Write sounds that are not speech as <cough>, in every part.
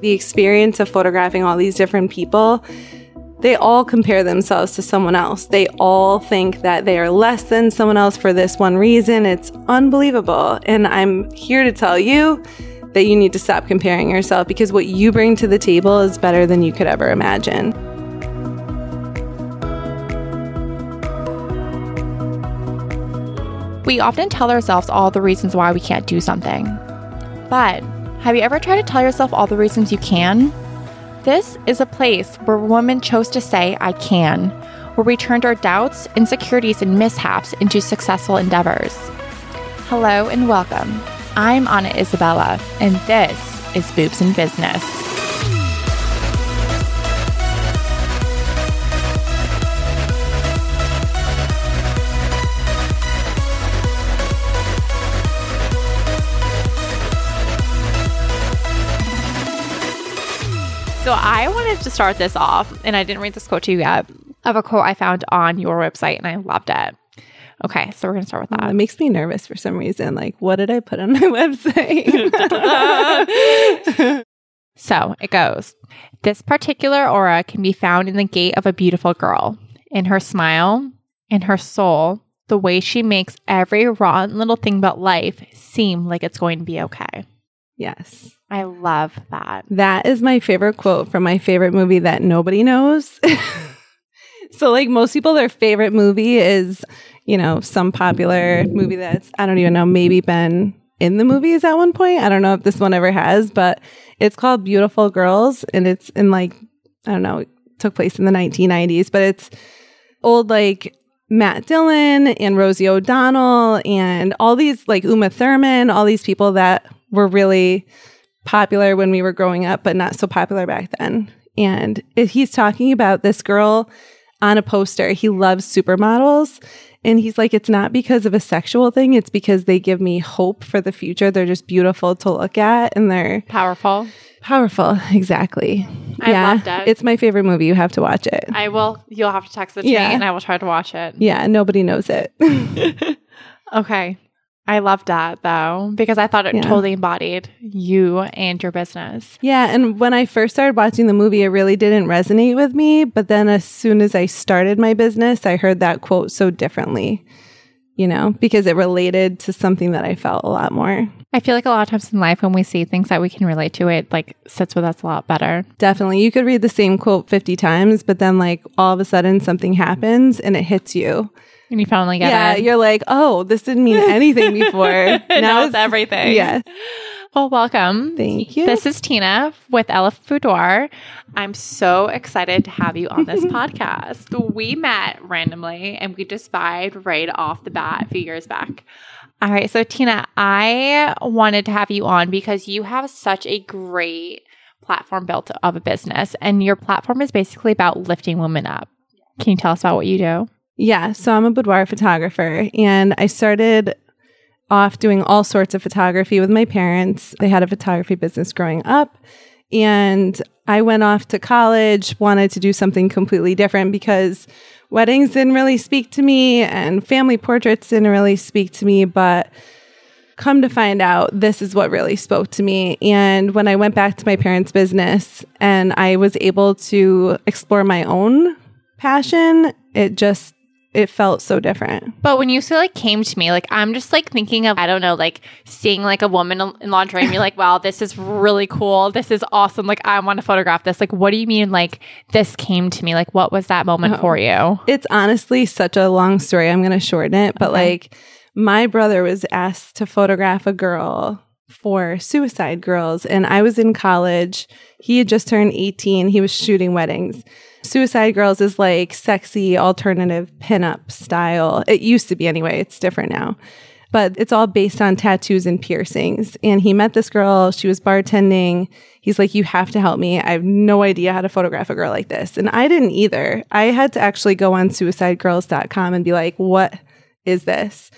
The experience of photographing all these different people, they all compare themselves to someone else. They all think that they are less than someone else for this one reason. It's unbelievable. And I'm here to tell you that you need to stop comparing yourself because what you bring to the table is better than you could ever imagine. We often tell ourselves all the reasons why we can't do something. But have you ever tried to tell yourself all the reasons you can? This is a place where women chose to say, I can, where we turned our doubts, insecurities, and mishaps into successful endeavors. Hello and welcome. I'm Anna Isabella, and this is Boobs in Business. So I wanted to start this off, and I didn't read this quote to you yet, of a quote I found on your website, and I loved it. Okay, so we're going to start with that. It makes me nervous for some reason. Like, what did I put on my <laughs> website? <laughs> so it goes This particular aura can be found in the gait of a beautiful girl, in her smile, in her soul, the way she makes every rotten little thing about life seem like it's going to be okay. Yes. I love that. That is my favorite quote from my favorite movie that nobody knows. <laughs> so, like most people, their favorite movie is, you know, some popular movie that's, I don't even know, maybe been in the movies at one point. I don't know if this one ever has, but it's called Beautiful Girls and it's in like, I don't know, it took place in the 1990s, but it's old like Matt Dillon and Rosie O'Donnell and all these like Uma Thurman, all these people that were really popular when we were growing up, but not so popular back then. And he's talking about this girl on a poster. He loves supermodels. And he's like, it's not because of a sexual thing, it's because they give me hope for the future. They're just beautiful to look at and they're Powerful. powerful. Exactly. I loved it. It's my favorite movie. You have to watch it. I will, you'll have to text it to Yeah. me and I will try to watch it. yeah, nobody knows it. <laughs> Okay. I loved that though, because I thought it Yeah. totally embodied you and your business. Yeah, and when I first started watching the movie, it really didn't resonate with me. But then as soon as I started my business, I heard that quote so differently, you know, because it related to something that I felt a lot more. I feel like a lot of times in life when we see things that we can relate to, it like sits with us a lot better. Definitely. You could read the same quote 50 times, but then like all of a sudden something happens and it hits you. And you finally get yeah, it. Yeah, you're like, oh, this didn't mean anything before. <laughs> now it's <laughs> everything. Yeah. Well, welcome. Thank you. This is Tina with LF Boudoir. I'm so excited to have you on this <laughs> podcast. We met randomly and we just vibed right off the bat a few years back. All right. So, Tina, I wanted to have you on because you have such a great platform built of a business, and your platform is basically about lifting women up. Can you tell us about what you do? Yeah, so I'm a boudoir photographer and I started off doing all sorts of photography with my parents. They had a photography business growing up and I went off to college, wanted to do something completely different because weddings didn't really speak to me and family portraits didn't really speak to me, but come to find out this is what really spoke to me and when i went back to my parents business and i was able to explore my own passion it just it felt so different But when you say like came to me, like I'm just like thinking of I don't know, like seeing like a woman in lingerie and be like, wow, this is really cool. This is awesome. Like I want to photograph this. Like what do you mean like this came to me? Like what was that moment Oh. for uh-huh. you? it's honestly such a long story i'm going to shorten it but Okay. like my brother was asked to photograph a girl for suicide girls and i was in college he had just turned 18 he was shooting weddings suicide girls is like sexy alternative pinup style it used to be anyway it's different now but it's all based on tattoos and piercings. And he met this girl, she was bartending. He's like, You have to help me. I have no idea how to photograph a girl like this. And I didn't either. I had to actually go on suicidegirls.com and be like, What is this?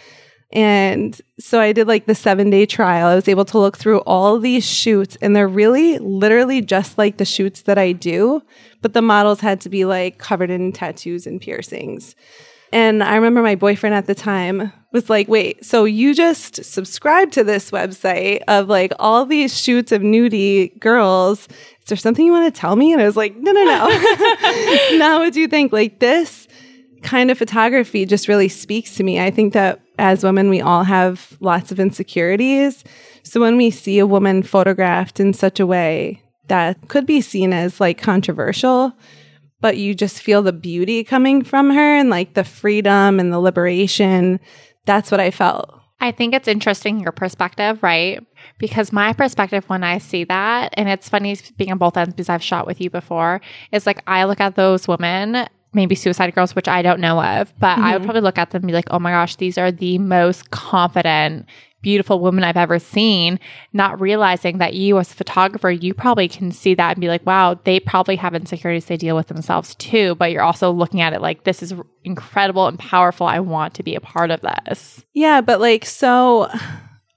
And so I did like the seven day trial. I was able to look through all these shoots, and they're really literally just like the shoots that I do, but the models had to be like covered in tattoos and piercings. And I remember my boyfriend at the time was like, wait, so you just subscribed to this website of like all these shoots of nudie girls. Is there something you want to tell me? And I was like, no, no, no. <laughs> now what do you think? Like this kind of photography just really speaks to me. I think that as women, we all have lots of insecurities. So when we see a woman photographed in such a way that could be seen as like controversial, but you just feel the beauty coming from her and like the freedom and the liberation. That's what I felt. I think it's interesting your perspective, right? Because my perspective when I see that, and it's funny being on both ends because I've shot with you before, is like I look at those women, maybe suicide girls, which I don't know of, but mm-hmm. I would mm-hmm. probably look at them and be like, oh my gosh, these are the most confident, beautiful woman I've ever seen, not realizing that you as a photographer, you probably can see that and be like, wow, they probably have insecurities they deal with themselves too. But you're also looking at it like, this is incredible and powerful. I want to be a part of this. Yeah. But like, so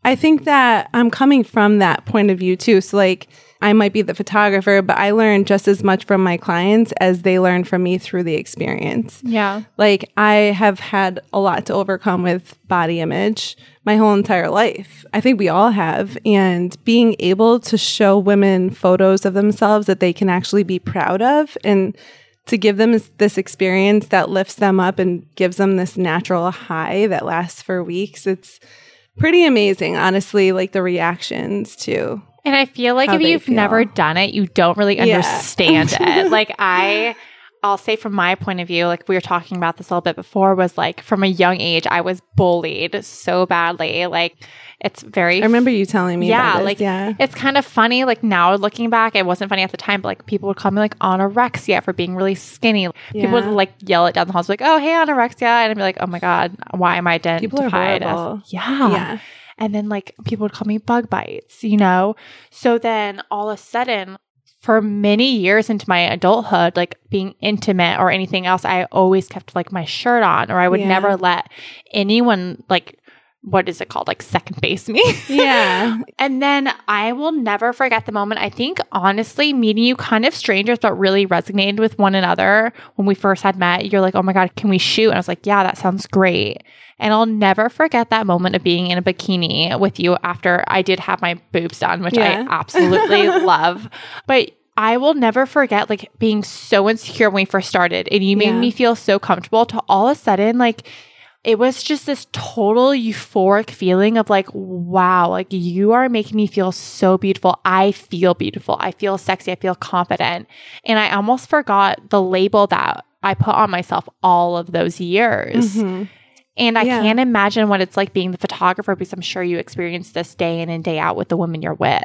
I think that I'm coming from that point of view too. So like, I might be the photographer, but I learn just as much from my clients as they learn from me through the experience. Yeah. Like I have had a lot to overcome with body image my whole entire life. I think we all have. And being able to show women photos of themselves that they can actually be proud of and to give them this experience that lifts them up and gives them this natural high that lasts for weeks. It's pretty amazing, honestly, like the reactions too. And I feel like if you've feel. never done it, you don't really understand yeah. <laughs> it. Like I I'll say from my point of view, like we were talking about this a little bit before, was like from a young age, I was bullied so badly. Like it's very. I remember you telling me. Yeah, like yeah, it's kind of funny. Like now looking back, it wasn't funny at the time, but like people would call me like anorexia for being really skinny. Yeah. People would like yell it down the halls, like, "Oh, hey, anorexia," and I'd be like, "Oh my god, why am I identified as?" Yeah, yeah. And then like people would call me bug bites, you know? So then all of a sudden, for many years into my adulthood, like being intimate or anything else, I always kept like my shirt on, or I would yeah. never let anyone like what is it called? Like second base me. <laughs> Yeah. and then I will never forget the moment. I think honestly, meeting you kind of strangers, but really resonated with one another when we first had met. You're like, oh my God, can we shoot? And I was like, yeah, that sounds great. And I'll never forget that moment of being in a bikini with you after I did have my boobs done, which yeah. I <laughs> absolutely love. But I will never forget like being so insecure when we first started and you made yeah. me feel so comfortable to all of a sudden like it was just this total euphoric feeling of like, wow, like you are making me feel so beautiful. I feel beautiful. I feel sexy. I feel confident. And I almost forgot the label that I put on myself all of those years. Mm-hmm. And I yeah. can't imagine what it's like being the photographer because I'm sure you experience this day in and day out with the women you're with.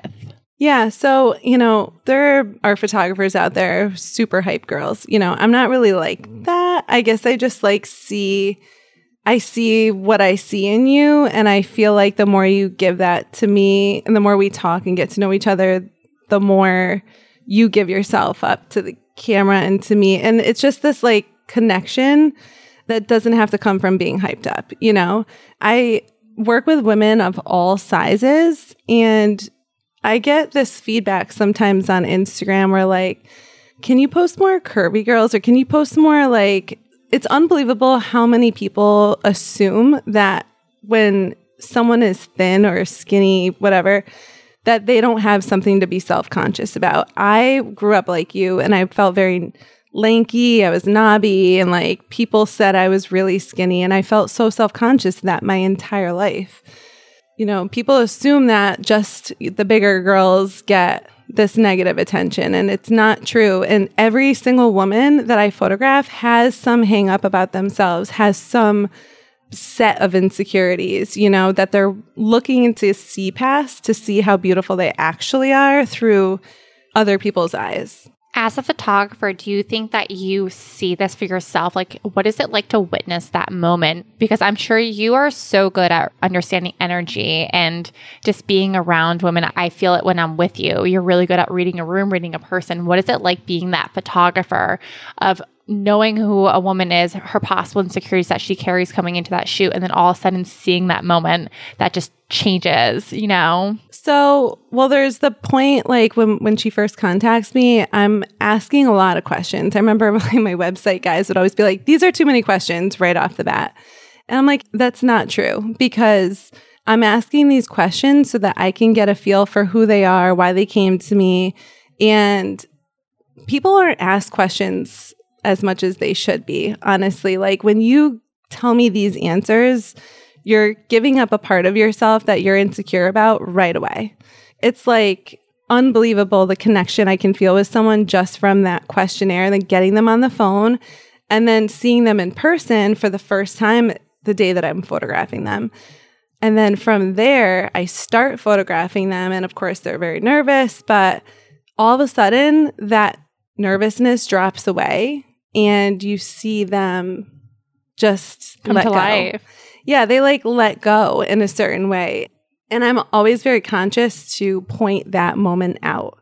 Yeah. So, you know, there are photographers out there, super hype girls. You know, I'm not really like that. I guess I just like see I see what I see in you. And I feel like the more you give that to me and the more we talk and get to know each other, the more you give yourself up to the camera and to me. And it's just this like connection that doesn't have to come from being hyped up. You know, I work with women of all sizes and I get this feedback sometimes on Instagram where like, can you post more curvy girls or can you post more like it's unbelievable how many people assume that when someone is thin or skinny, whatever, that they don't have something to be self conscious about. I grew up like you and I felt very lanky, I was knobby, and like people said I was really skinny, and I felt so self conscious that my entire life. You know, people assume that just the bigger girls get this negative attention and it's not true. And every single woman that i photograph has some hang up about themselves has some set of insecurities you know that they're looking to see past to see how beautiful they actually are through other people's eyes as a photographer, do you think that you see this for yourself? Like, what is it like to witness that moment? Because I'm sure you are so good at understanding energy and just being around women. I feel it when I'm with you. You're really good at reading a room, reading a person. What is it like being that photographer of knowing who a woman is, her possible insecurities that she carries coming into that shoot, and then all of a sudden seeing that moment that just changes, you know? So, well, there's the point like when when she first contacts me, I'm asking a lot of questions. I remember <laughs> my, my website guys would always be like, "These are too many questions right off the bat," and I'm like, "That's not true," because I'm asking these questions so that I can get a feel for who they are, why they came to me, and people aren't asked questions as much as they should be, honestly. Like when you tell me these answers, you're giving up a part of yourself that you're insecure about right away. It's like unbelievable the connection I can feel with someone just from that questionnaire and then getting them on the phone and then seeing them in person for the first time the day that I'm photographing them. And then from there, I start photographing them. And of course, they're very nervous, but all of a sudden, that nervousness drops away and you see them just Come let to go. life. Yeah, they like let go in a certain way. And I'm always very conscious to point that moment out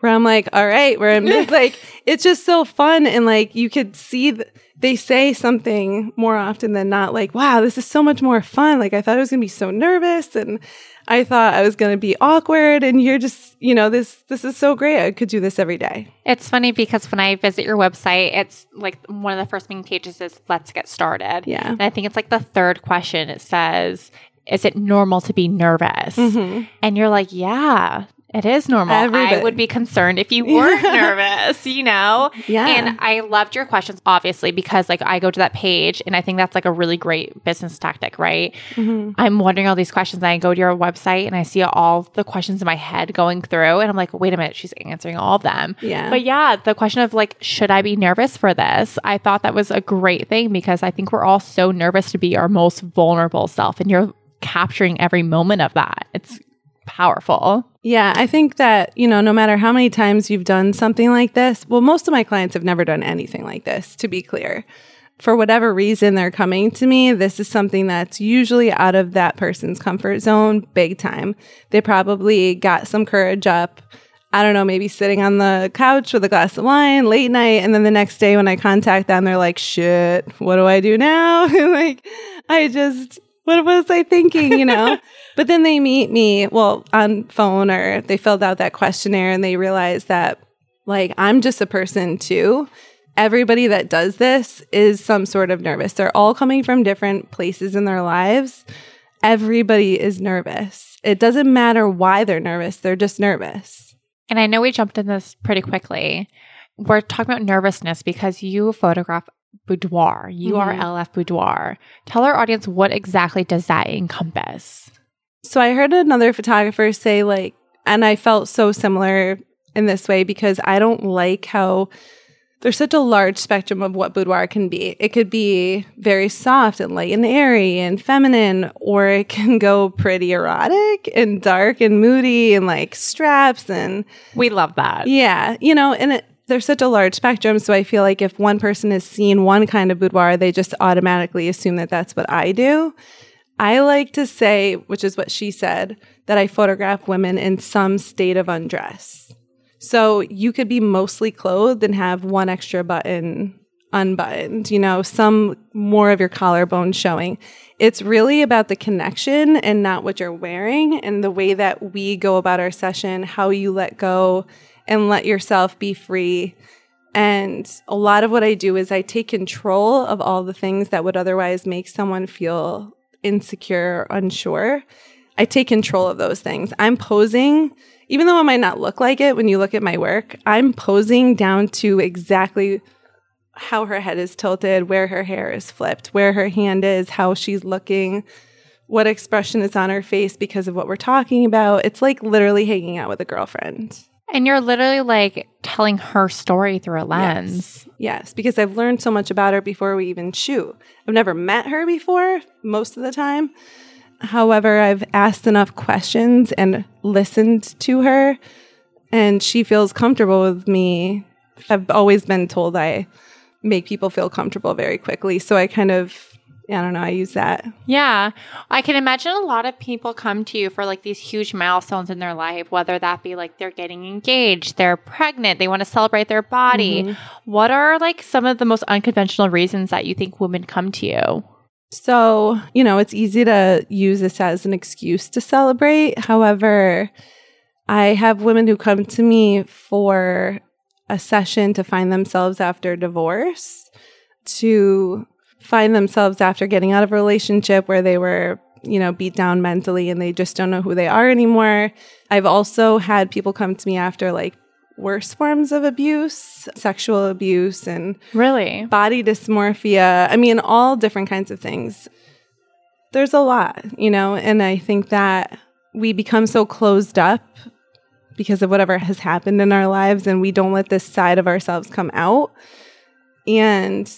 where I'm like, all right, where I'm <laughs> like, it's just so fun. And like, you could see th- they say something more often than not, like, wow, this is so much more fun. Like, I thought I was going to be so nervous and I thought I was going to be awkward. And you're just, you know, this, this is so great. I could do this every day. It's funny because when I visit your website, it's like one of the first main pages is let's get started. Yeah. And I think it's like the third question. It says, is it normal to be nervous? Mm-hmm. And you're like, yeah, it is normal. Every I would be concerned if you weren't <laughs> nervous, you know? Yeah. And I loved your questions, obviously, because like I go to that page and I think that's like a really great business tactic, right? Mm-hmm. I'm wondering all these questions. And I go to your website and I see all the questions in my head going through. And I'm like, wait a minute, she's answering all of them. Yeah. But yeah, the question of like, should I be nervous for this? I thought that was a great thing because I think we're all so nervous to be our most vulnerable self. And you're capturing every moment of that. It's powerful. Yeah, I think that, you know, no matter how many times you've done something like this, well, most of my clients have never done anything like this, to be clear. For whatever reason they're coming to me, this is something that's usually out of that person's comfort zone big time. They probably got some courage up. I don't know, maybe sitting on the couch with a glass of wine late night. And then the next day when I contact them, they're like, shit, what do I do now? <laughs> like, I just, what was I thinking, you know? <laughs> but then they meet me, well, on phone or they filled out that questionnaire and they realize that, like, I'm just a person too. Everybody that does this is some sort of nervous. They're all coming from different places in their lives. Everybody is nervous. It doesn't matter why they're nervous, they're just nervous. And I know we jumped in this pretty quickly. We're talking about nervousness because you photograph boudoir. You are Mhm. LF Boudoir. Tell our audience what exactly does that encompass? So I heard another photographer say, like, and I felt so similar in this way because I don't like how there's such a large spectrum of what boudoir can be. It could be very soft and light and airy and feminine, or it can go pretty erotic and dark and moody and like straps and We love that. yeah, you know, and it, there's such a large spectrum. So I feel like if one person has seen one kind of boudoir, they just automatically assume that that's what I do. I like to say, which is what she said, that I photograph women in some state of undress. So you could be mostly clothed and have one extra button unbuttoned, you know, some more of your collarbone showing. It's really about the connection and not what you're wearing and the way that we go about our session, how you let go and let yourself be free. And a lot of what I do is I take control of all the things that would otherwise make someone feel insecure unsure. I take control of those things. I'm posing, even though it might not look like it when you look at my work, I'm posing down to exactly how her head is tilted, where her hair is flipped, where her hand is, how she's looking, what expression is on her face because of what we're talking about. It's like literally hanging out with a girlfriend. And you're literally like telling her story through a lens. Yes, because I've learned so much about her before we even shoot. I've never met her before most of the time. However, I've asked enough questions and listened to her, and she feels comfortable with me. I've always been told I make people feel comfortable very quickly. So I kind of, I don't know. I use that. Yeah. I can imagine a lot of people come to you for like these huge milestones in their life, whether that be like they're getting engaged, they're pregnant, they want to celebrate their body. Mm-hmm. What are like some of the most unconventional reasons that you think women come to you? So, you know, it's easy to use this as an excuse to celebrate. However, I have women who come to me for a session to find themselves after divorce, to find themselves after getting out of a relationship where they were, you know, beat down mentally and they just don't know who they are anymore. I've also had people come to me after like worse forms of abuse, sexual abuse, and really body dysmorphia. I mean, all different kinds of things. There's a lot, you know, and I think that we become so closed up because of whatever has happened in our lives and we don't let this side of ourselves come out. And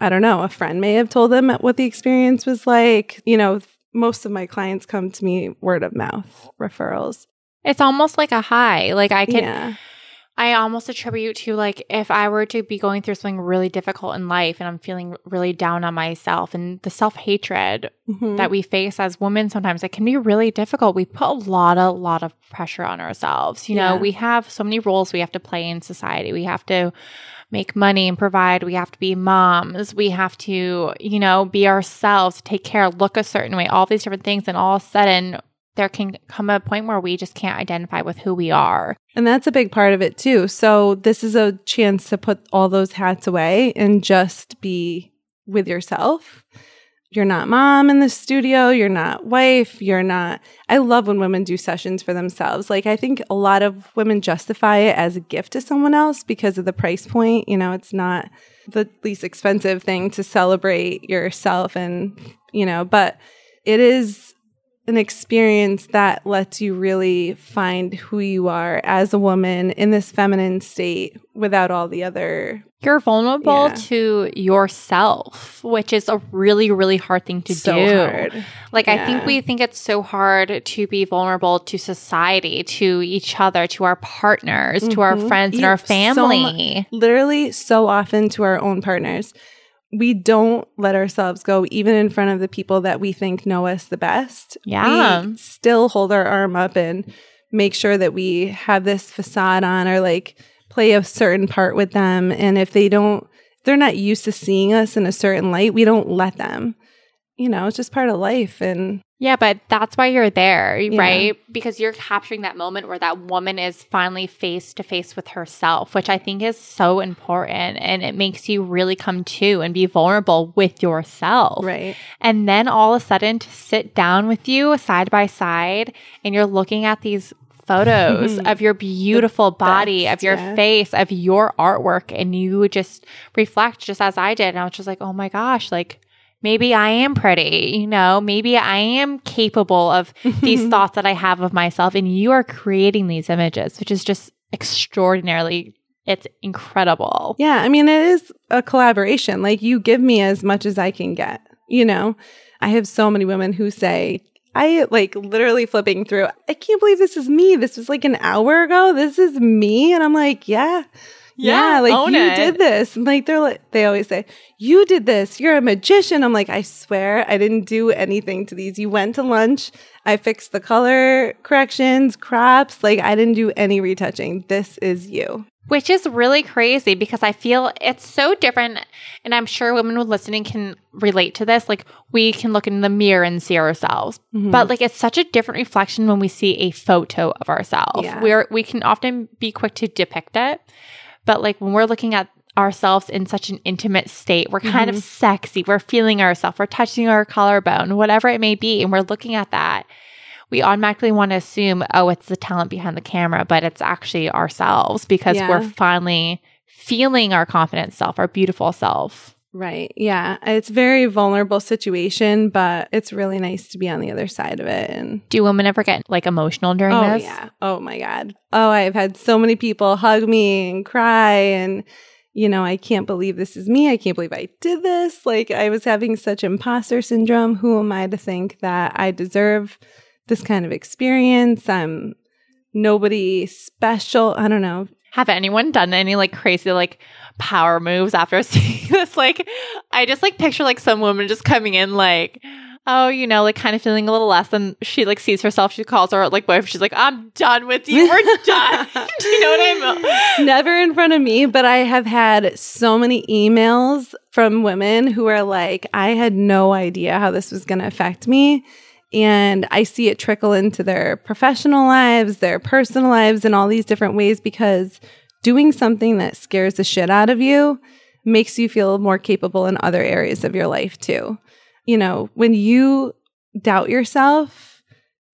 I don't know, a friend may have told them what the experience was like. You know, most of my clients come to me word of mouth referrals. It's almost like a high. Like I can yeah. I almost attribute to like if I were to be going through something really difficult in life and I'm feeling really down on myself and the self hatred mm-hmm. that we face as women sometimes it can be really difficult. We put a lot, a lot of pressure on ourselves. You yeah. know, we have so many roles we have to play in society. We have to make money and provide. We have to be moms. We have to, you know, be ourselves, take care, look a certain way, all these different things. And all of a sudden there can come a point where we just can't identify with who we are. And that's a big part of it too. So this is a chance to put all those hats away and just be with yourself. You're not mom in the studio, you're not wife, you're not I love when women do sessions for themselves. Like I think a lot of women justify it as a gift to someone else because of the price point, you know, it's not the least expensive thing to celebrate yourself and, you know, but it is an experience that lets you really find who you are as a woman in this feminine state without all the other you're vulnerable yeah. to yourself which is a really really hard thing to so do hard. like yeah. i think we think it's so hard to be vulnerable to society to each other to our partners mm-hmm. to our mm-hmm. friends and our family so, literally so often to our own partners we don't let ourselves go even in front of the people that we think know us the best. Yeah. We still hold our arm up and make sure that we have this facade on or like play a certain part with them. And if they don't, they're not used to seeing us in a certain light, we don't let them. You know, it's just part of life. And yeah, but that's why you're there, yeah. right? Because you're capturing that moment where that woman is finally face to face with herself, which I think is so important. And it makes you really come to and be vulnerable with yourself. Right. And then all of a sudden to sit down with you side by side and you're looking at these photos <laughs> of your beautiful body, best, of your yeah. face, of your artwork, and you just reflect just as I did. And I was just like, oh my gosh, like maybe I am pretty, you know, maybe I am capable of these <laughs> thoughts that I have of myself. And you are creating these images, which is just extraordinarily it's incredible. Yeah, I mean it is a collaboration. Like you give me as much as I can get, you know. I have so many women who say I like literally flipping through. I can't believe this is me. This was like an hour ago. This is me and I'm like, yeah. Yeah, like you it. did this. And like they're like they always say, You did this. You're a magician. I'm like, I swear I didn't do anything to these. You went to lunch. I fixed the color corrections, crops. Like I didn't do any retouching. This is you. Which is really crazy because I feel it's so different. And I'm sure women listening can relate to this. Like, we can look in the mirror and see ourselves, mm-hmm. but like, it's such a different reflection when we see a photo of ourselves. Yeah. We're, we can often be quick to depict it. But like when we're looking at ourselves in such an intimate state, we're kind mm-hmm. of sexy, we're feeling ourselves, we're touching our collarbone, whatever it may be, and we're looking at that. We automatically want to assume, oh, it's the talent behind the camera, but it's actually ourselves because yeah. we're finally feeling our confident self, our beautiful self. Right. Yeah. It's very vulnerable situation, but it's really nice to be on the other side of it. And do women ever get like emotional during this? oh, this? Yeah. Oh my God. Oh, I've had so many people hug me and cry and you know, I can't believe this is me. I can't believe I did this. Like I was having such imposter syndrome. Who am I to think that I deserve this kind of experience? I'm nobody special. I don't know Have anyone done any like crazy like power moves after <laughs> seeing this? Like, I just like picture like some woman just coming in like, oh, you know, like kind of feeling a little less than she like sees herself. She calls her like wife. She's like, I'm done with you. We're <laughs> done. <laughs> Do you know what I mean? Never in front of me, but I have had so many emails from women who are like, I had no idea how this was going to affect me. And I see it trickle into their professional lives, their personal lives, in all these different ways because doing something that scares the shit out of you makes you feel more capable in other areas of your life too. You know, when you doubt yourself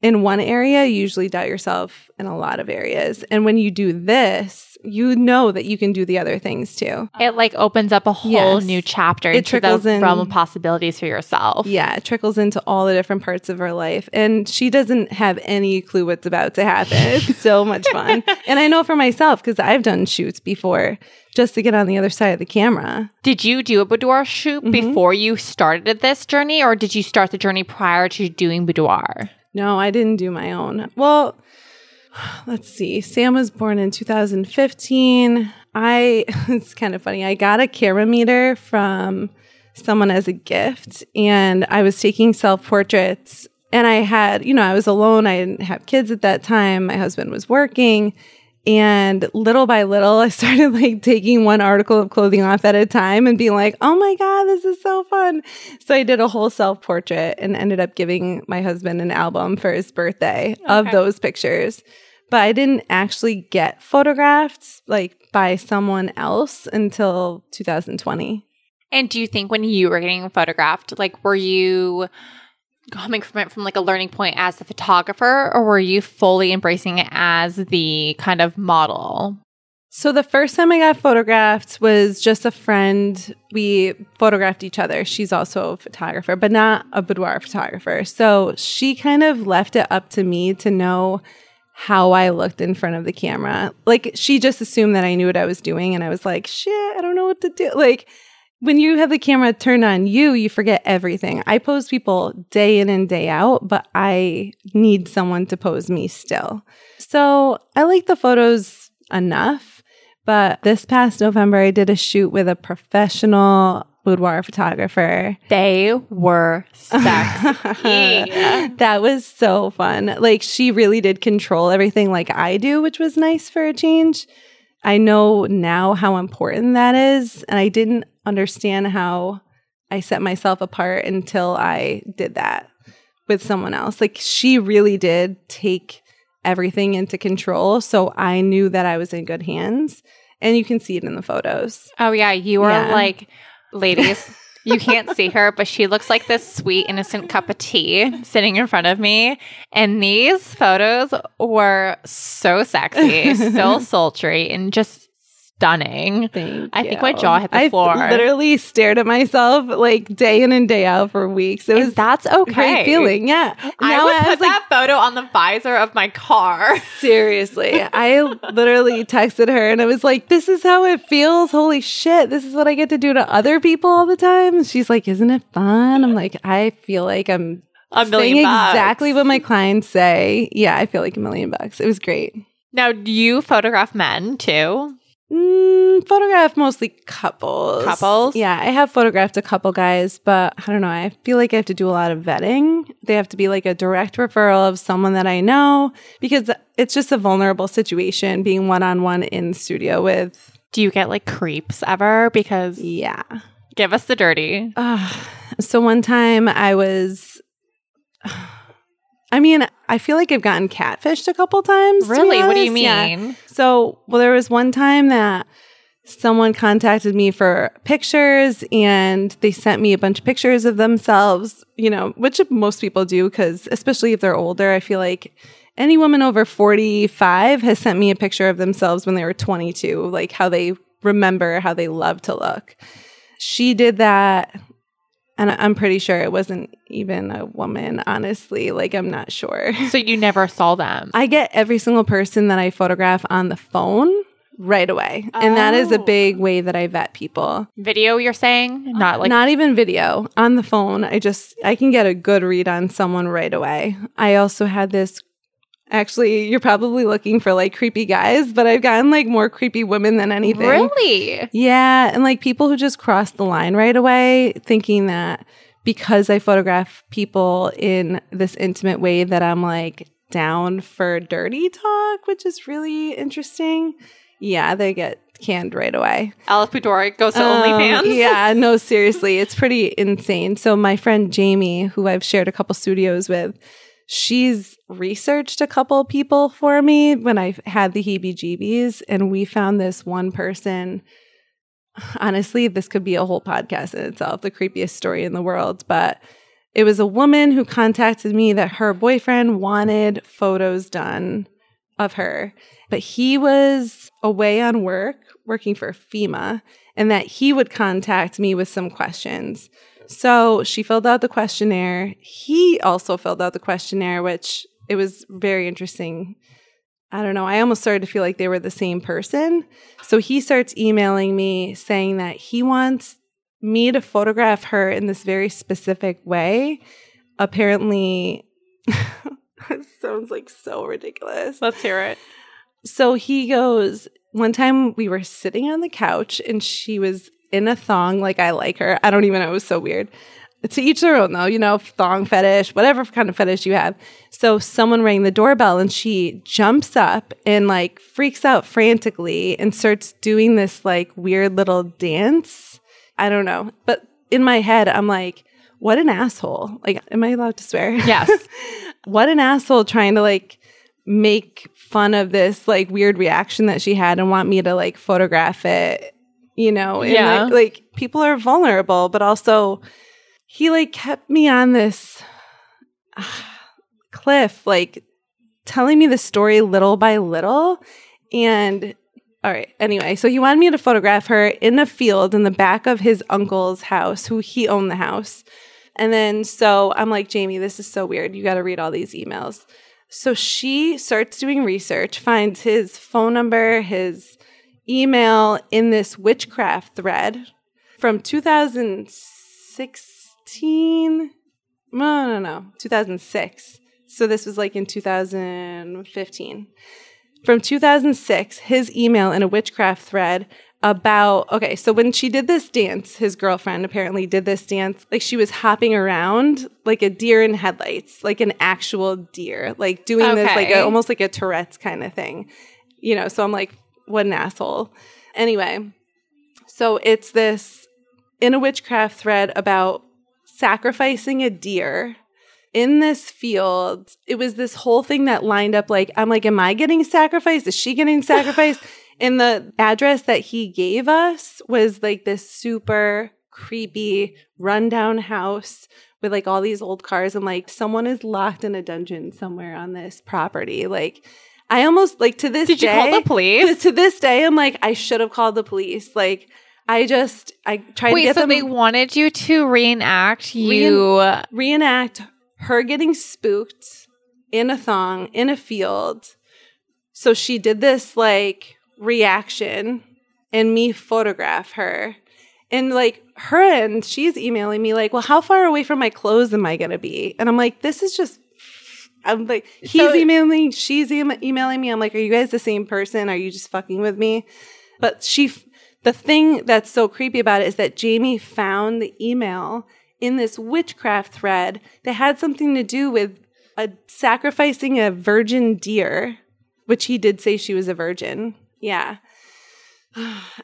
in one area, you usually doubt yourself in a lot of areas. And when you do this, you know that you can do the other things too. It like opens up a whole Yes. new chapter It into the trickles in- realm of possibilities for yourself. Yeah, it trickles into all the different parts of her life. And she doesn't have any clue what's about to happen. <laughs> It's so much fun. And I know for myself, because I've done shoots before just to get on the other side of the camera. Did you do a boudoir shoot Mm-hmm. before you started this journey, or did you start the journey prior to doing boudoir? No, I didn't do my own. Well, let's see. Sam was born in 2015. I, <laughs> it's kind of funny. I got a camera meter from someone as a gift, and I was taking self portraits. And I had, you know, I was alone. I didn't have kids at that time. My husband was working. And little by little, I started like taking one article of clothing off at a time and being like, oh my God, this is so fun. So I did a whole self portrait and ended up giving my husband an album for his birthday of those pictures. But I didn't actually get photographed like by someone else until 2020. And do you think when you were getting photographed, like were you coming from it from like a learning point as a photographer, or were you fully embracing it as the kind of model? So the first time I got photographed was just a friend. We photographed each other. She's also a photographer, but not a boudoir photographer. So she kind of left it up to me to know how I looked in front of the camera. Like she just assumed that I knew what I was doing and I was like, "Shit, I don't know what to do." Like when you have the camera turned on you, you forget everything. I pose people day in and day out, but I need someone to pose me still. So I like the photos enough. But this past November, I did a shoot with a professional boudoir photographer. They were sexy. <laughs> that was so fun. Like, she really did control everything like I do, which was nice for a change. I know now how important that is. And I didn't understand how I set myself apart until I did that with someone else. Like, she really did take everything into control. So I knew that I was in good hands. And you can see it in the photos. Oh yeah, you are Yeah. like, ladies. You can't see her, but she looks like this sweet, innocent cup of tea sitting in front of me. And these photos were so sexy, so <laughs> sultry, and just stunning. Thank I think my jaw hit the floor. I floor. literally stared at myself like day in and day out for weeks. It And was that's a okay. great feeling. Yeah. I would I put like, that photo on the visor of my car. <laughs> seriously, I literally texted her and I was like, this is how it feels. Holy shit. This is what I get to do to other people all the time. She's like, isn't it fun? I'm like, I feel like I'm A million exactly what my clients say. Yeah, I feel like a million bucks. It was great. Now, do you photograph men too? Mm, photograph mostly couples. Couples? Yeah, I have photographed a couple guys, but I don't know. I feel like I have to do a lot of vetting. They have to be like a direct referral of someone that I know because it's just a vulnerable situation being one on one in the studio with. Do you get like creeps ever? Because Yeah. give us the dirty. Ugh. so one time I was. I mean, I feel like I've gotten catfished a couple times. Really? What do you honest. Yeah. mean? So, well, there was one time that someone contacted me for pictures and they sent me a bunch of pictures of themselves, you know, which most people do because, especially if they're older, I feel like any woman over 45 has sent me a picture of themselves when they were 22, like how they remember how they love to look. She did that. And I'm pretty sure it wasn't even a woman, honestly. Like, I'm not sure. So you never saw them. I get every single person that I photograph on the phone right away. And that is a Oh. big way that I vet people. Video, you're saying? Not like Not even video, on the phone. I just I can get a good read on someone right away. I also had this Actually, you're probably looking for like creepy guys, but I've gotten like more creepy women than anything. Really? Yeah. And like people who just cross the line right away, thinking that because I photograph people in this intimate way that I'm like down for dirty talk, which is really interesting. Yeah, they get canned right away. LF Boudoir goes to Um, OnlyFans. <laughs> Yeah, no, seriously, it's pretty insane. So my friend Jamie, who I've shared a couple studios with, she's researched a couple people for me when I had the heebie-jeebies, and we found this one person. Honestly, this could be a whole podcast in itself, the creepiest story in the world, but it was a woman who contacted me that her boyfriend wanted photos done of her, but he was away on work working for FEMA and that he would contact me with some questions. So she filled out the questionnaire. He also filled out the questionnaire, which it was very interesting. I don't know. I almost started to feel like they were the same person. So he starts emailing me saying that he wants me to photograph her in this very specific way. Apparently, <laughs> it sounds like so ridiculous. Let's hear it. So he goes, one time we were sitting on the couch and she was in a thong, like I like her. I don't even know. It was so weird. To each their own, though, you know, thong fetish, whatever kind of fetish you have. So someone rang the doorbell and she jumps up and like freaks out frantically and starts doing this like weird little dance. I don't know. But in my head, I'm like, what an asshole. Like, am I allowed to swear? <laughs> Yes. what an asshole trying to like make fun of this like weird reaction that she had and want me to like photograph it you know and, Yeah. like, like people are vulnerable but also he like kept me on this ah, <sighs> cliff like telling me the story little by little and all right anyway so he wanted me to photograph her in a field in the back of his uncle's house who he owned the house and then so I'm like, Jamie, this is so weird. You got to read all these emails. So she starts doing research, finds his phone number, his email in this witchcraft thread from 2016. No, no, no, 2006. So this was like in 2015. From 2006, his email in a witchcraft thread about okay so when she did this dance his girlfriend apparently did this dance like she was hopping around like a deer in headlights like an actual deer like doing this like a, almost like a tourette's kind of thing you know so i'm like what an asshole. Anyway so it's this in a witchcraft thread about sacrificing a deer in this field. It was this whole thing that lined up like i'm like am i getting sacrificed? Is she getting <laughs> sacrificed? And the address that he gave us was like this super creepy rundown house with like all these old cars and like someone is locked in a dungeon somewhere on this property. Like i almost like to this Did you day call the police? to, <laughs> to this day i'm like i should have called the police like i just i tried to Wait, get so them they wanted you to reenact you. reenact her getting spooked in a thong in a field. So she did this like reaction and me photograph her. And like her end, she's emailing me like, "Well, how far away from my clothes am I going to be?" And I'm like, "This is just I'm like he's So- emailing, she's em- emailing me. I'm like, "Are you guys the same person? Are you just fucking with me?" But she f- the thing that's so creepy about it is that Jamie found the email in this witchcraft thread that had something to do with a sacrificing a virgin deer, which he did say she was a virgin. Yeah. <sighs>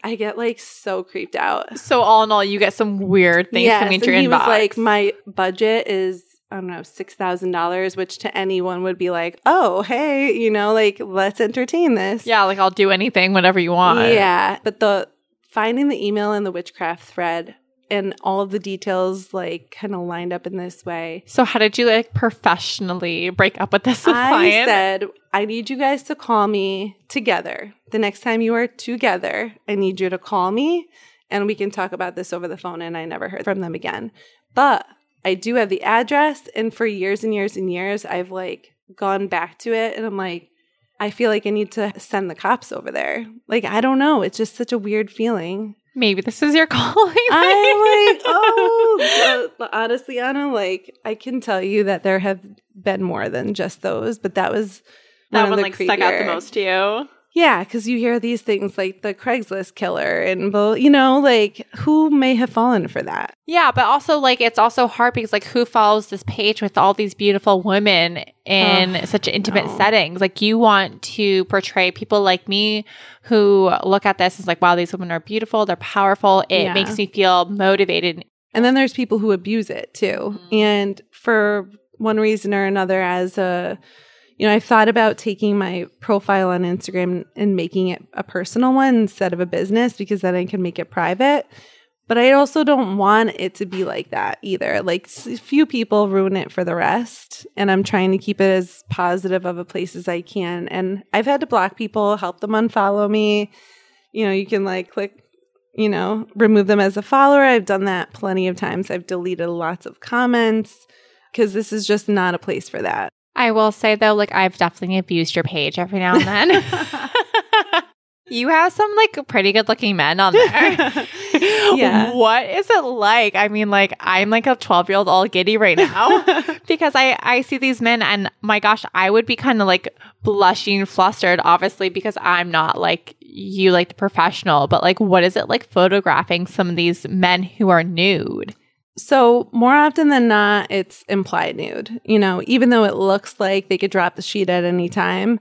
I get like so creeped out. So all in all, you get some weird things Yes, coming into your he inbox. was like, my budget is I don't know six thousand dollars, which to anyone would be like, oh hey, you know, like let's entertain this. yeah, like I'll do anything, whatever you want. Yeah, but the finding the email and the witchcraft thread and all of the details like kind of lined up in this way. So how did you like professionally break up with this <laughs> I client? said, I need you guys to call me together. The next time you are together, I need you to call me and we can talk about this over the phone. And I never heard from them again. But I do have the address. And for years and years and years, I've like gone back to it and I'm like, I feel like I need to send the cops over there. Like, I don't know. It's just such a weird feeling. Maybe this is your <laughs> calling. I'm like, <laughs> oh, honestly, Anna, like, I can tell you that there have been more than just those, but that was That one the like stuck out the most to you. Yeah, because you hear these things like the Craigslist killer, and you know, like who may have fallen for that? Yeah, but also like it's also hard because like who follows this page with all these beautiful women in Ugh, such intimate no. settings? Like you want to portray people like me who look at this as like, wow, these women are beautiful, they're powerful. It Yeah. makes me feel motivated. And then there's people who abuse it too. Mhm. And for one reason or another, as a, you know, I thought about taking my profile on Instagram and making it a personal one instead of a business because then I can make it private. But I also don't want it to be like that either. Like few people ruin it for the rest. And I'm trying to keep it as positive of a place as I can. And I've had to block people, help them unfollow me. You know, you can like click you know, remove them as a follower. I've done that plenty of times. I've deleted lots of comments because this is just not a place for that. I will say though, like I've definitely abused your page every now and then. <laughs> you have some like pretty good looking men on there. <laughs> Yeah. What is it like? I mean, like I'm like a 12 year old all giddy right now <laughs> because I I see these men and my gosh, I would be kind of like blushing, flustered, obviously because I'm not like you, like the professional. But like, what is it like photographing some of these men who are nude? So, more often than not, it's implied nude. You know, even though it looks like they could drop the sheet at any time,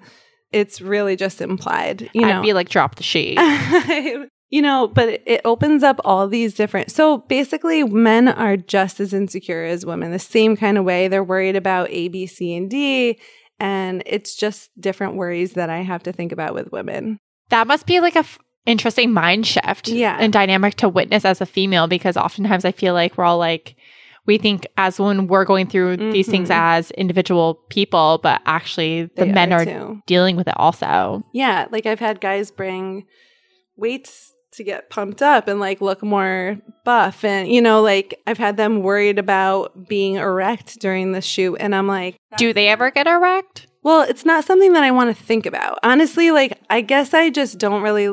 it's really just implied. You know, I'd be like, drop the sheet. <laughs> you know, but it- opens up all these different. So basically, men are just as insecure as women, the same kind of way. They're worried about A, B, C, and D. And it's just different worries that I have to think about with women. That must be like a f- interesting mind shift Yeah. and dynamic to witness as a female because oftentimes I feel like we're all like we think as when we're going through these things Mhm. as individual people, but actually the They men are too. dealing with it also. Yeah. Like I've had guys bring weights to get pumped up and like look more buff. And, you know, like I've had them worried about being erect during the shoot. And I'm like, Do they ever get erect? Well, it's not something that I want to think about. Honestly, like I guess I just don't really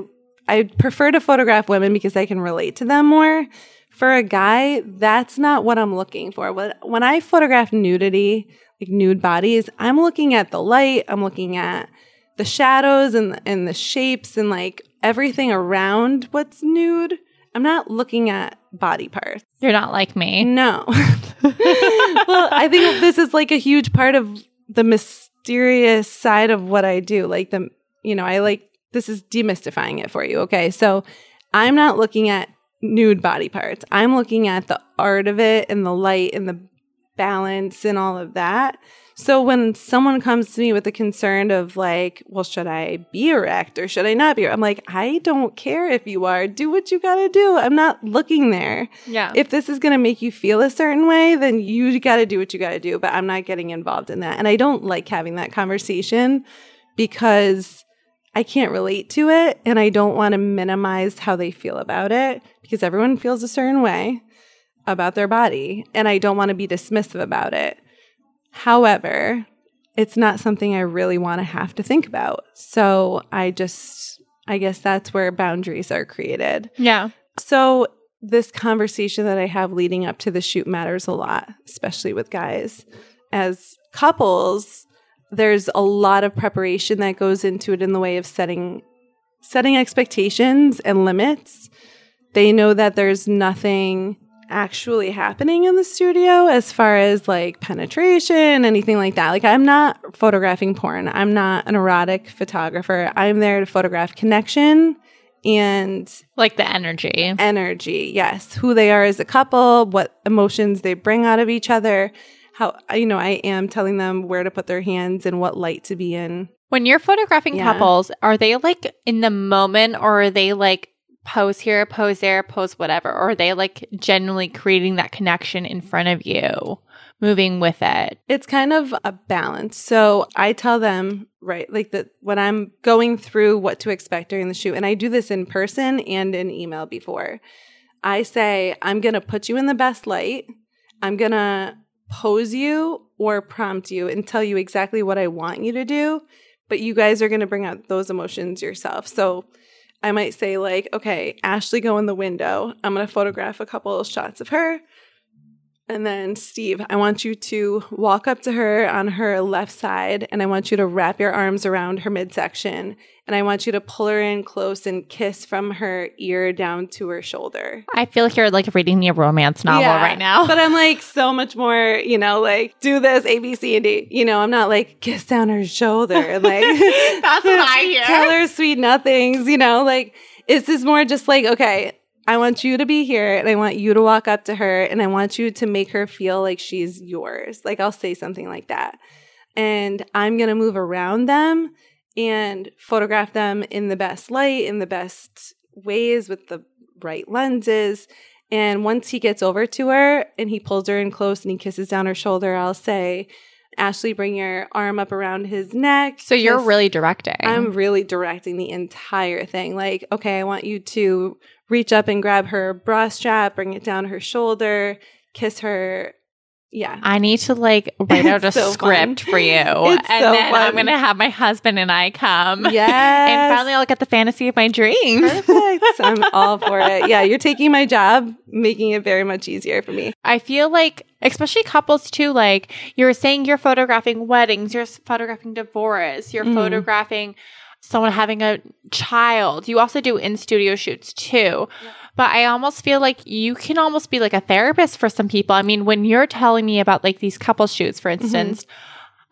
I prefer to photograph women because I can relate to them more. For a guy, that's not what I'm looking for. When when I photograph nudity, like nude bodies, I'm looking at the light, I'm looking at the shadows and and the shapes and like everything around what's nude. I'm not looking at body parts. You're not like me. No. <laughs> well, I think this is like a huge part of the mysterious side of what I do. Like the, you know, I like this is demystifying it for you. Okay. So I'm not looking at nude body parts. I'm looking at the art of it and the light and the balance and all of that. So when someone comes to me with a concern of like, well, should I be erect or should I not be? I'm like, I don't care if you are. Do what you got to do. I'm not looking there Yeah. if this is going to make you feel a certain way, then you got to do what you got to do. But I'm not getting involved in that. And I don't like having that conversation because I can't relate to it. And I don't want to minimize how they feel about it because everyone feels a certain way about their body. And I don't want to be dismissive about it. However, it's not something I really want to have to think about. So I just, I guess that's where boundaries are created. yeah. So, this conversation that I have leading up to the shoot matters a lot, especially with guys. As couples, there's a lot of preparation that goes into it in the way of setting setting expectations and limits. They know that there's nothing actually happening in the studio as far as like penetration, anything like that. Like I'm not photographing porn. I'm not an erotic photographer. I'm there to photograph connection and Like the energy. energy. Yes, who they are as a couple, what emotions they bring out of each other. How uh, you know, I am telling them where to put their hands and what light to be in. When you're photographing Yeah. couples, are they like in the moment or are they like pose here, pose there, pose whatever? Or are they like genuinely creating that connection in front of you, moving with it? It's kind of a balance. So I tell them, right, like that when I'm going through what to expect during the shoot, and I do this in person and in email before, I say, I'm going to put you in the best light. I'm going to pose you or prompt you and tell you exactly what I want you to do. But you guys are going to bring out those emotions yourself. So I might say, like, okay, Ashley, go in the window. I'm going to photograph a couple of shots of her. And then, Steve, I want you to walk up to her on her left side and I want you to wrap your arms around her midsection. And I want you to pull her in close and kiss from her ear down to her shoulder. I feel like you're like reading me a romance novel Yeah, right now. But I'm like so much more, you know, like do this A, B, C, and D. You know, I'm not like kiss down her shoulder <laughs> like That's what I <laughs> hear. tell her sweet nothings, you know, like it's just more just like, okay, I want you to be here and I want you to walk up to her and I want you to make her feel like she's yours. Like I'll say something like that. And I'm going to move around them and photograph them in the best light, in the best ways with the right lenses. And once he gets over to her and he pulls her in close and he kisses down her shoulder, I'll say, Ashley, bring your arm up around his neck. so you're really directing. I'm really directing the entire thing. Like, okay, I want you to reach up and grab her bra strap, bring it down her shoulder, kiss her. Yeah. I need to like write out a <laughs> so script fun. for you. <laughs> It's and so then I'm going to have my husband and I come. <laughs> Yes. And finally I'll get the fantasy of my dreams. Perfect. I'm all for it. Yeah, you're taking my job, making it very much easier for me. I feel like, especially couples too, like you were saying you're photographing weddings, you're photographing divorce, you're Mhm. photographing someone having a child. You also do in studio shoots too. But I almost feel like you can almost be like a therapist for some people. I mean, when you're telling me about like these couple shoots, for mm-hmm. instance,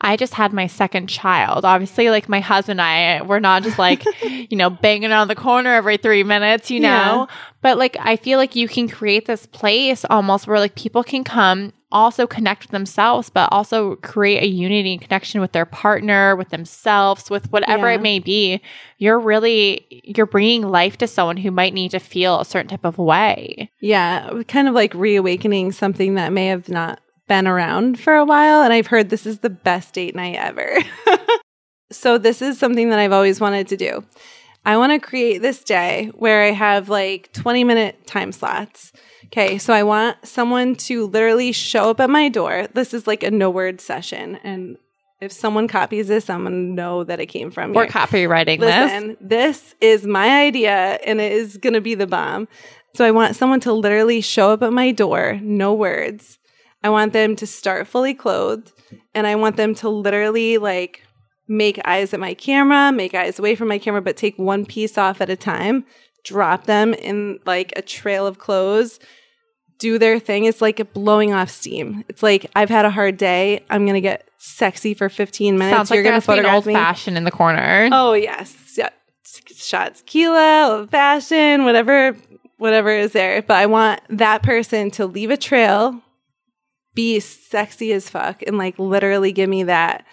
I just had my second child. Obviously, like my husband and I, we're not just like, <laughs> you know, banging on the corner every three minutes, you know? But like, I feel like you can create this place almost where like people can come, also connect with themselves, but also create a unity and connection with their partner, with themselves, with whatever Yeah. it may be. You're really, you're bringing life to someone who might need to feel a certain type of way. Yeah, kind of like reawakening something that may have not been around for a while. And I've heard this is the best date night ever. <laughs> so, this is something that I've always wanted to do. I want to create this day where I have like 20 minute time slots. Okay, so I want someone to literally show up at my door. This is like a no word session. And if someone copies this, I'm going to know that it came from We're here. copywriting this. Listen, this is my idea and it is going to be the bomb. So I want someone to literally show up at my door, no words. I want them to start fully clothed and I want them to literally like make eyes at my camera, make eyes away from my camera, but take one piece off at a time, drop them in like a trail of clothes, do their thing. It's like blowing off steam. It's like I've had a hard day. I'm to get sexy for 15 minutes. Sounds You're there gonna to photograph old me. fashioned in the corner. Oh yes, yeah. Shot tequila, old fashioned, whatever, whatever is there. But I want that person to leave a trail, be sexy as fuck, and like literally give me that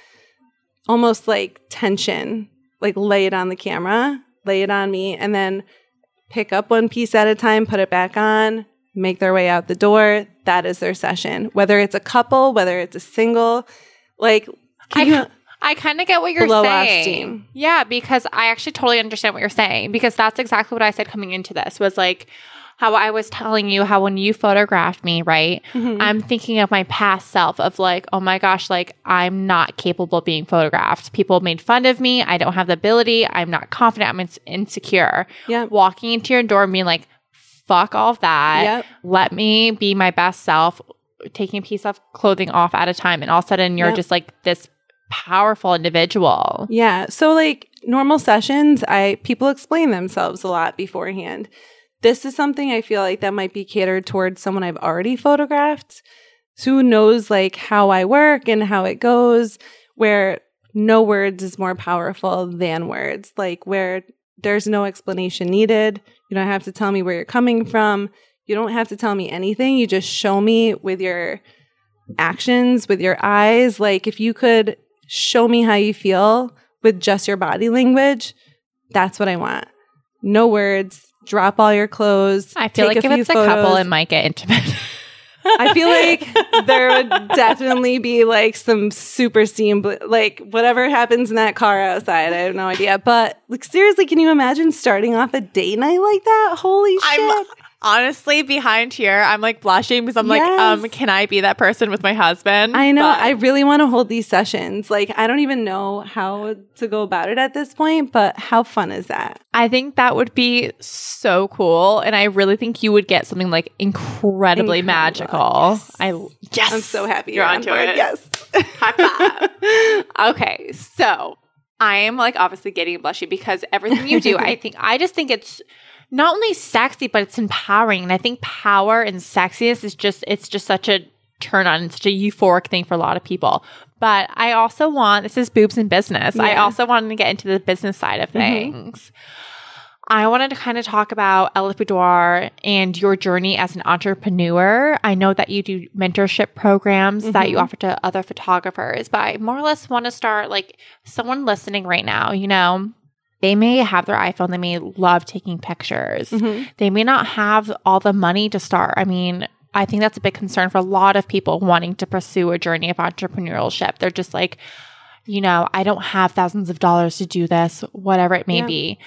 almost like tension, like lay it on the camera, lay it on me, and then pick up one piece at a time, put it back on, make their way out the door. That is their session. Whether it's a couple, whether it's a single, like can I, you- I kind of get what you're saying. Yeah, because I actually totally understand what you're saying because that's exactly what I said coming into this was like how I was telling you how when you photographed me, right? Mhm. I'm thinking of my past self of like, oh my gosh, like I'm not capable of being photographed. People made fun of me. I don't have the ability. I'm not confident. I'm ins- insecure. yeah. Walking into your door and being like, fuck all of that. Yep. Let me be my best self, taking a piece of clothing off at a time. And all of a sudden you're Yep. just like this powerful individual. Yeah. So like normal sessions, I people explain themselves a lot beforehand. This is something I feel like that might be catered towards someone I've already photographed. So who knows like how I work and how it goes, where no words is more powerful than words. Like where there's no explanation needed. You don't have to tell me where you're coming from. You don't have to tell me anything. You just show me with your actions, with your eyes. Like if you could show me how you feel with just your body language, that's what I want. No words. Drop all your clothes. I feel like if it's a couple, it might get intimate. <laughs> I feel <laughs> like there would definitely be like some super steam, bl- like whatever happens in that car outside. I have no idea. But like seriously, can you imagine starting off a date night like that? Holy shit! I'm- honestly, behind here, I'm like blushing because I'm like, um, can I be that person with my husband? I know. But- I really want to hold these sessions. Like, I don't even know how to go about it at this point, but how fun is that? I think that would be so cool, and I really think you would get something like incredibly Incredible. magical. Yes. I yes, I'm so happy you're you're, on onto board. it. Yes. <laughs> High five. okay, so I am like obviously getting blushy because everything you do, I <laughs> think I just think it's not only sexy, but it's empowering. And I think power and sexiness is just it's just such a turn on, it's such a euphoric thing for a lot of people. But I also want this is boobs in business. I also wanted to get into the business side of things. I wanted to kind of talk about LF Boudoir and your journey as an entrepreneur. I know that you do mentorship programs that you Mhm. offer to other photographers, but I more or less want to start like someone listening right now, you know, they may have their iPhone, they may love taking pictures. Mhm. They may not have all the money to start. I mean, I think that's a big concern for a lot of people wanting to pursue a journey of entrepreneurship. They're just like, you know, I don't have thousands of dollars to do this, whatever it may Yeah. be.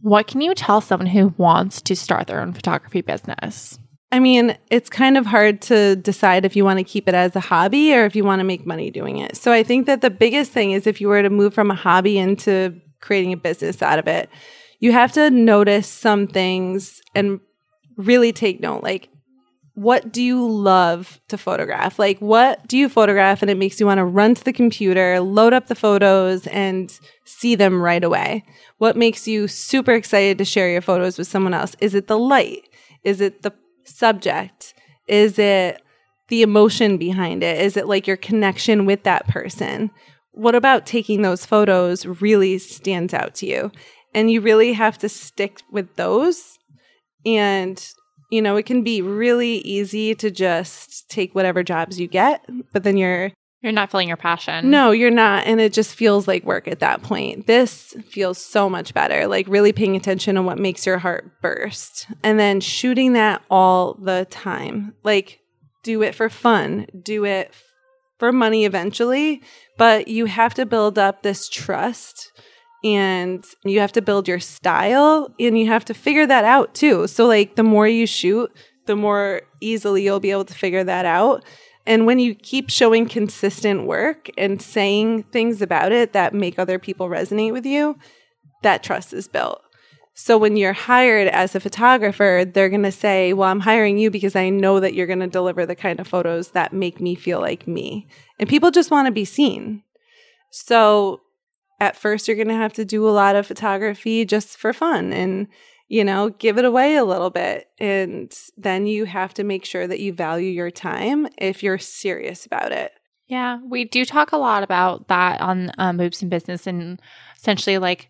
What can you tell someone who wants to start their own photography business? I mean, it's kind of hard to decide if you want to keep it as a hobby or if you want to make money doing it. So I think that the biggest thing is if you were to move from a hobby into creating a business out of it, you have to notice some things and really take note. Like, what do you love to photograph? Like, what do you photograph and it makes you want to run to the computer, load up the photos, and see them right away? What makes you super excited to share your photos with someone else? Is it the light? Is it the subject? Is it the emotion behind it? Is it like your connection with that person? What about taking those photos really stands out to you? And you really have to stick with those. And, you know, it can be really easy to just take whatever jobs you get, but then you're You're not feeling your passion. no, you're not. And it just feels like work at that point. This feels so much better. Like really paying attention to what makes your heart burst and then shooting that all the time. Like do it for fun, do it for money eventually, but you have to build up this trust and you have to build your style and you have to figure that out too. So like the more you shoot, the more easily you'll be able to figure that out. And when you keep showing consistent work and saying things about it that make other people resonate with you, that trust is built. So when you're hired as a photographer, they're going to say, Well, I'm hiring you because I know that you're going to deliver the kind of photos that make me feel like me. And people just want to be seen. So at first, you're going to have to do a lot of photography just for fun and, you know, give it away a little bit. And then you have to make sure that you value your time if you're serious about it. Yeah, we do talk a lot about that on um, in Business, and essentially, like,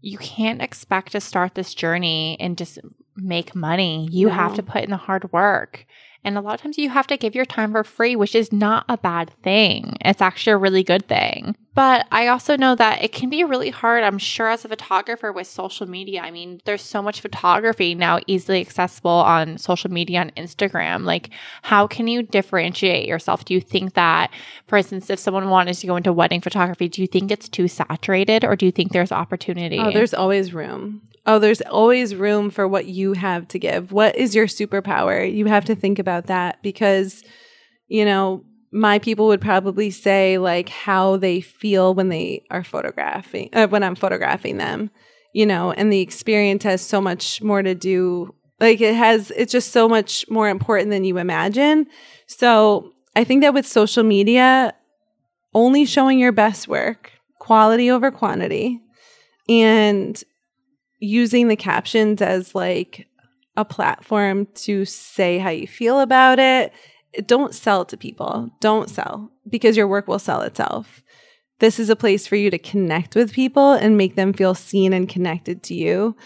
you can't expect to start this journey and just make money. You have to put in the hard work. And a lot of times you have to give your time for free, which is not a bad thing. It's actually a really good thing. But I also know that it can be really hard, I'm sure, as a photographer with social media. I mean, there's so much photography now easily accessible on social media on Instagram. Like, how can you differentiate yourself? Do you think that, for instance, if someone wanted to go into wedding photography, do you think it's too saturated or do you think there's opportunity? Oh, there's always room. Oh, there's always room for what you have to give. What is your superpower? You have to think about that because, you know, my people would probably say like how they feel when they are photographing, uh, when I'm photographing them, you know, and the experience has so much more to do. Like it has, it's just so much more important than you imagine. So I think that with social media, only showing your best work, quality over quantity, and using the captions as like a platform to say how you feel about it. Don't sell to people. Don't sell because your work will sell itself. This is a place for you to connect with people and make them feel seen and connected to you.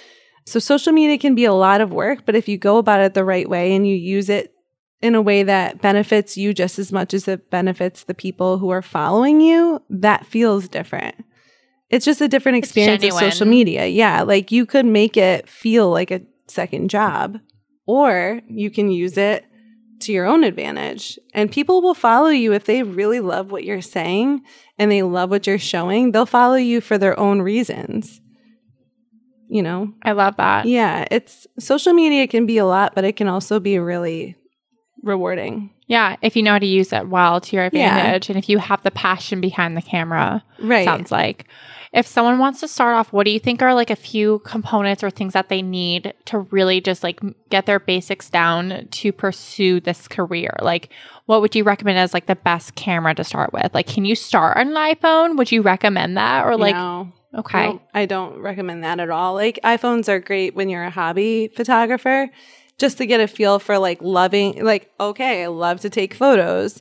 So, social media can be a lot of work, but if you go about it the right way and you use it in a way that benefits you just as much as it benefits the people who are following you, that feels different. It's just a different experience of social media. Yeah. Like you could make it feel like a second job, or you can use it to your own advantage. And people will follow you if they really love what you're saying and they love what you're showing. They'll follow you for their own reasons. you know, I love that. yeah, it's social media can be a lot, but it can also be really rewarding. Yeah, if you know how to use it well to your Yeah. advantage and if you have the passion behind the camera, Right. sounds like. If someone wants to start off, what do you think are like a few components or things that they need to really just like get their basics down to pursue this career? Like, what would you recommend as like the best camera to start with? Like, can you start on an iPhone? Would you recommend that? Or like, no, okay. no, I don't recommend that at all. Like iPhones are great when you're a hobby photographer, just to get a feel for like loving, like, okay, I love to take photos,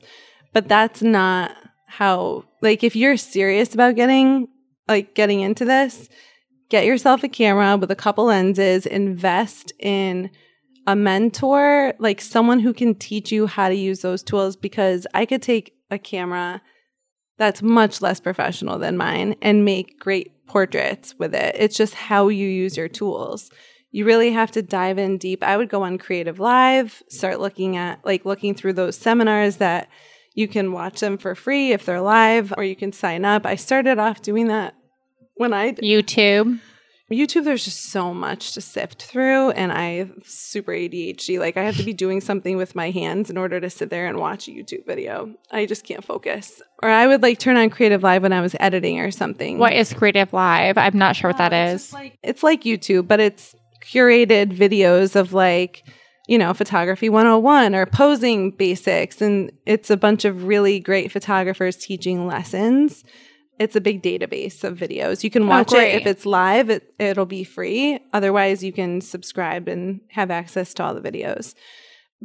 but that's not how, like, if you're serious about getting, like, getting into this, get yourself a camera with a couple lenses, invest in a mentor, like someone who can teach you how to use those tools because I could take a camera that's much less professional than mine and make great portraits with it. It's just how you use your tools. You really have to dive in deep. I would go on Creative Live, start looking at like looking through those seminars that you can watch them for free if they're live or you can sign up. I started off doing that when I YouTube. YouTube, there's just so much to sift through, and I have super ADHD. Like, I have to be doing something with my hands in order to sit there and watch a YouTube video. I just can't focus. Or I would like turn on Creative Live when I was editing or something. What is Creative Live? I'm not sure what that Uh, it's is. like it's like YouTube, but it's curated videos of like you know photography 101 or posing basics, and it's a bunch of really great photographers teaching lessons. It's a big database of videos. You can oh, watch it if it's live. It, it'll be free. Otherwise, you can subscribe and have access to all the videos.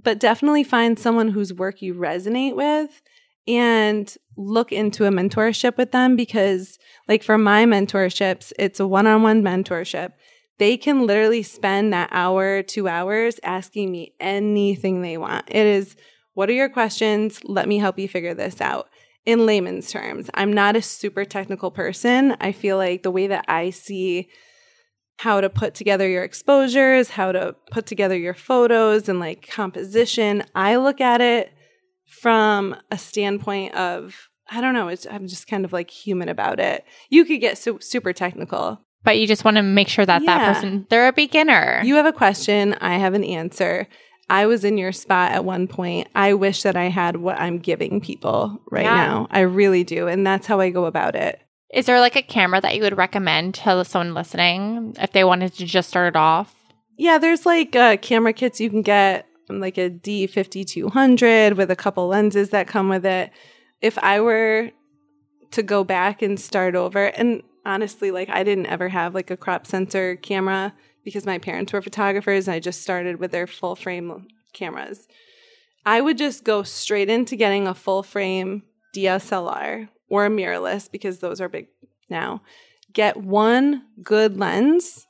But definitely find someone whose work you resonate with and look into a mentorship with them because like for my mentorships, it's a one-on-one mentorship. They can literally spend that hour, two hours asking me anything they want. It is, what are your questions? Let me help you figure this out. In layman's terms, I'm not a super technical person. I feel like the way that I see how to put together your exposures, how to put together your photos and like composition, I look at it from a standpoint of I don't know, I'm just kind of like human about it. You could get su- super technical. But you just want to make sure that that person, they're a beginner. You have a question, I have an answer. I was in your spot at one point. I wish that I had what I'm giving people right Yeah. now. I really do. And that's how I go about it. Is there like a camera that you would recommend to someone listening if they wanted to just start it off? Yeah, there's like uh, camera kits you can get, like a D5200 with a couple lenses that come with it. If I were to go back and start over, and honestly, like I didn't ever have like a crop sensor camera because my parents were photographers and I just started with their full frame cameras. I would just go straight into getting a full frame DSLR or a mirrorless because those are big now. Get one good lens.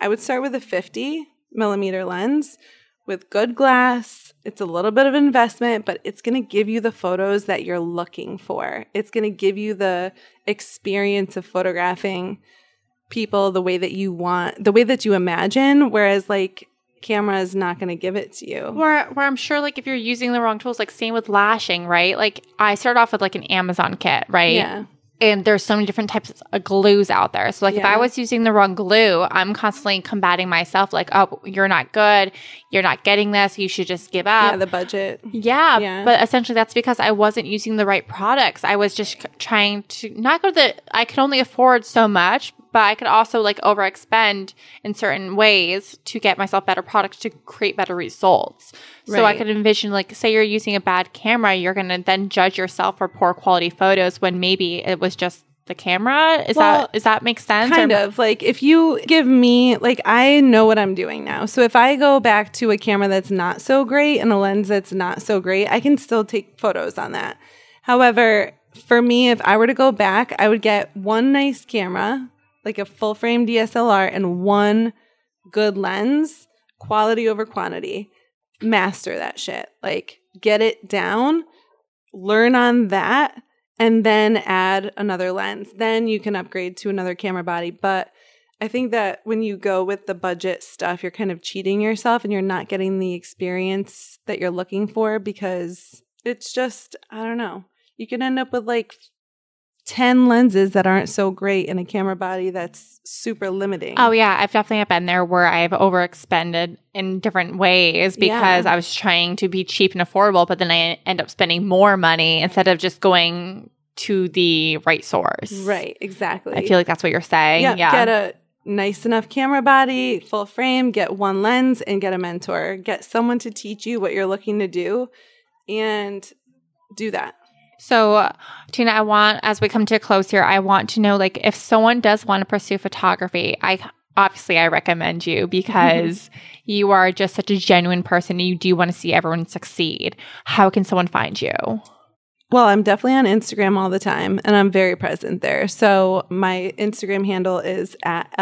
I would start with a 50 millimeter lens with good glass. It's a little bit of investment, but it's going to give you the photos that you're looking for. It's going to give you the experience of photographing people the way that you want, the way that you imagine, whereas like camera is not going to give it to you. Where, where I'm sure, like, if you're using the wrong tools, like, same with lashing, right? Like, I started off with like an Amazon kit, right? Yeah. And there's so many different types of glues out there. So, like, if I was using the wrong glue, I'm constantly combating myself, like, oh, you're not good. You're not getting this. You should just give up. Yeah, the budget. Yeah, Yeah. but essentially that's because I wasn't using the right products. I was just trying to not go to the. I could only afford so much, but I could also like overexpend in certain ways to get myself better products to create better results. So I could envision like, say you're using a bad camera, you're gonna then judge yourself for poor quality photos when maybe it was just the camera. Is Well, that does that make sense? Kind Or- of like if you give me like I know what I'm doing now. So if I go back to a camera that's not so great and a lens that's not so great, I can still take photos on that. However, for me if I were to go back, I would get one nice camera, like a full frame DSLR and one good lens, quality over quantity. Master that shit. Like get it down, learn on that and then add another lens. Then you can upgrade to another camera body. But I think that when you go with the budget stuff, you're kind of cheating yourself and you're not getting the experience that you're looking for because it's just, I don't know. You can end up with like 10 lenses that aren't so great in a camera body that's super limiting. Oh yeah, I've definitely been there where I've overexpended in different ways because Yeah. I was trying to be cheap and affordable, but then I end up spending more money instead of just going to the right source. Right, exactly. I feel like that's what you're saying. yeah, Yeah. get a nice enough camera body, full frame, get one lens and get a mentor. Get someone to teach you what you're looking to do and do that. So, Tina, I want, as we come to a close here, I want to know like if someone does want to pursue photography, I obviously I recommend you because mm-hmm. you are just such a genuine person and you do want to see everyone succeed. How can someone find you? Well, I'm definitely on Instagram all the time and I'm very present there. So my Instagram handle is at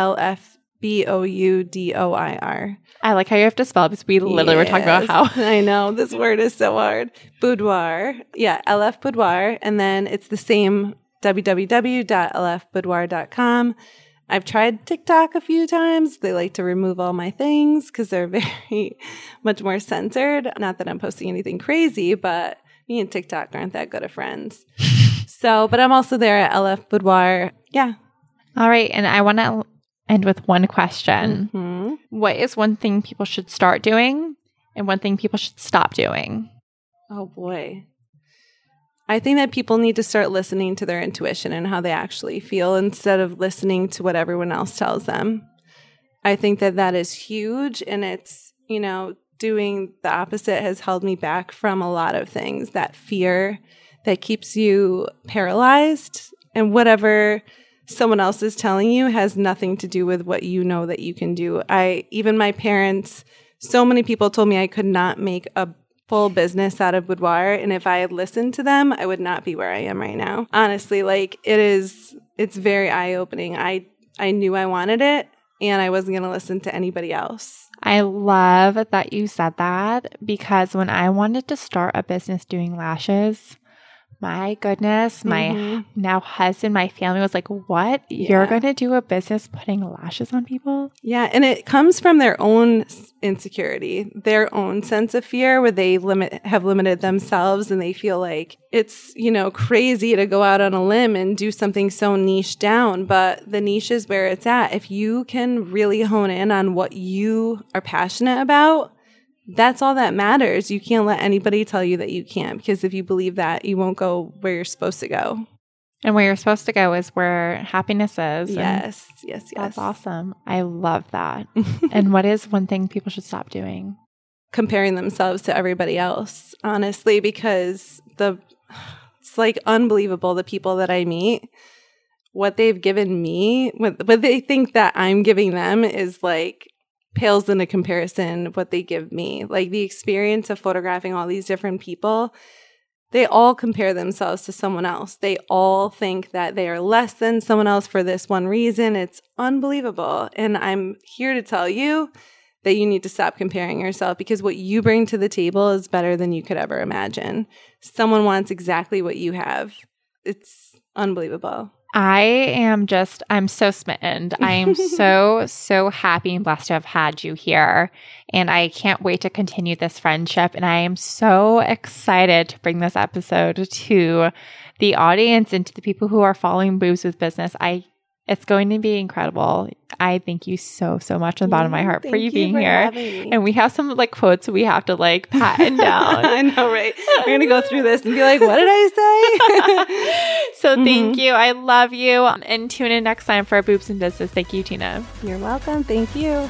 LFBOUDOIR. I like how you have to spell it because we literally were talking about how. <laughs> I know this word is so hard. Boudoir. Yeah, LF Boudoir. And then it's the same www.lfboudoir.com. I've tried TikTok a few times. They like to remove all my things because they're <laughs> very much more censored. Not that I'm posting anything crazy, but me and TikTok aren't that good of friends. <laughs> So, but I'm also there at LF Boudoir. Yeah. All right. And I want to end with one question hmm What is one thing people should start doing and one thing people should stop doing? Oh boy. I think that people need to start listening to their intuition and how they actually feel instead of listening to what everyone else tells them. I think that that is huge and it's, you know, doing the opposite has held me back from a lot of things. That fear that keeps you paralyzed and whatever someone else is telling you has nothing to do with what you know that you can do. I even my parents, so many people told me I could not make a full business out of boudoir and if I had listened to them, I would not be where I am right now. Honestly, like it is it's very eye-opening. I I knew I wanted it and I wasn't going to listen to anybody else. I love that you said that because when I wanted to start a business doing lashes, my goodness, my Mhm. now husband, my family was like, What? You're going to do a business putting lashes on people? Yeah, and it comes from their own insecurity, their own sense of fear where they limit have limited themselves and they feel like it's, you know, crazy to go out on a limb and do something so niche down, but the niche is where it's at. If you can really hone in on what you are passionate about, that's all that matters. You can't let anybody tell you that you can't because if you believe that, you won't go where you're supposed to go. And where you're supposed to go is where happiness is. Yes, yes, yes. That's awesome. I love that. <laughs> and what is one thing people should stop doing? comparing themselves to everybody else, honestly, because the it's like unbelievable the people that I meet, what they've given me, what, what they think that I'm giving them is like pales in a comparison of what they give me. Like the experience of photographing all these different people, they all compare themselves to someone else. They all think that they are less than someone else for this one reason. It's unbelievable. And I'm here to tell you that you need to stop comparing yourself because what you bring to the table is better than you could ever imagine. Someone wants exactly what you have. It's unbelievable. I am just, I'm so smitten. I am <laughs> so, so happy and blessed to have had you here. And I can't wait to continue this friendship. And I am so excited to bring this episode to the audience and to the people who are following Boobs with Business. I, it's going to be incredible. I thank you so, so much on the bottom of my heart for Thank you being for here. And we have some like quotes we have to like patent <laughs> down. I know, right? We're going to go through this and be like, what did I say? <laughs> so thank Mhm. you. I love you. And tune in next time for Boobs and Business. Thank you, Tina. You're welcome. Thank you.